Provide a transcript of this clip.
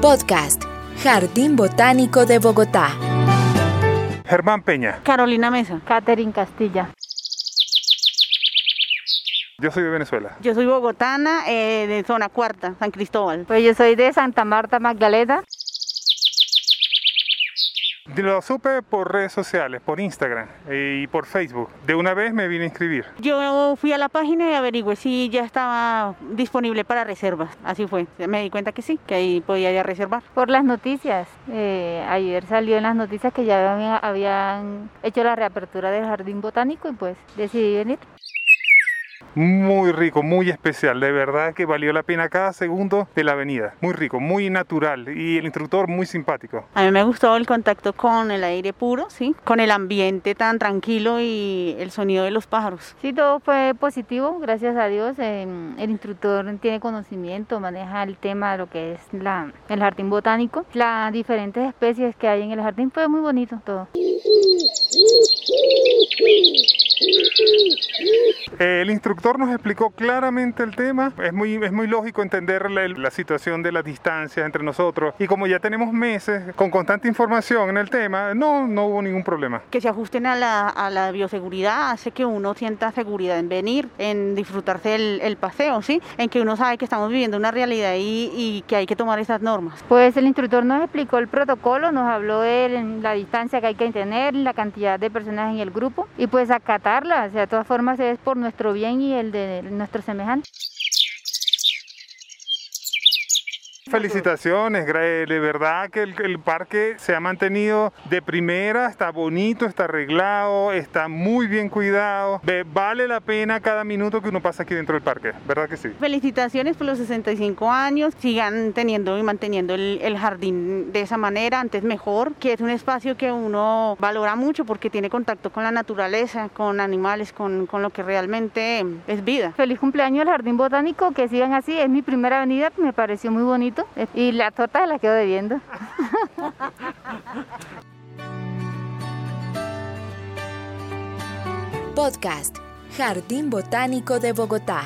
Podcast, Jardín Botánico de Bogotá. Germán Peña. Carolina Mesa. Catherine Castilla. Yo soy de Venezuela. Yo soy bogotana, eh, de zona cuarta, San Cristóbal. Pues yo soy de Santa Marta Magdalena. Lo supe por redes sociales, por Instagram y por Facebook. De una vez me vine a inscribir. Yo fui a la página y averigüé si ya estaba disponible para reservas. Así fue. Me di cuenta que sí, que ahí podía ya reservar. Por las noticias. Eh, ayer salió en las noticias que ya habían, habían hecho la reapertura del jardín botánico y pues decidí venir. Muy rico, muy especial, de verdad que valió la pena cada segundo de la avenida. Muy rico, muy natural y el instructor muy simpático. A mí me gustó el contacto con el aire puro, sí, con el ambiente tan tranquilo y el sonido de los pájaros. Sí, todo fue positivo, gracias a Dios. Eh, el instructor tiene conocimiento, maneja el tema de lo que es la, el jardín botánico, las diferentes especies que hay en el jardín, fue muy bonito todo. El instructor nos explicó claramente el tema. Es muy, es muy lógico entender la, la, situación de las distancias entre nosotros. Y como ya tenemos meses con constante información en el tema, no, no hubo ningún problema. Que se ajusten a la, a la bioseguridad hace que uno sienta seguridad en venir, en disfrutarse el, el paseo, ¿sí? En que uno sabe que estamos viviendo una realidad y, y, que hay que tomar esas normas. Pues el instructor nos explicó el protocolo, nos habló de la distancia que hay que tener, la cantidad de personas en el grupo y pues acatarla. O sea, de todas formas es por nuestro bien y el de nuestros semejantes. Felicitaciones, de verdad que el, el, parque se ha mantenido de primera, está bonito, está arreglado, está muy bien cuidado, vale la pena cada minuto que uno pasa aquí dentro del parque, ¿verdad que sí? Felicitaciones por los 65 años, sigan teniendo y manteniendo el, el jardín de esa manera, antes mejor, que es un espacio que uno valora mucho porque tiene contacto con la naturaleza, con animales, con, con lo que realmente es vida. Feliz cumpleaños al Jardín Botánico, que sigan así, es mi primera venida, me pareció muy bonito y la torta la quedo debiendo. Podcast Jardín Botánico de Bogotá.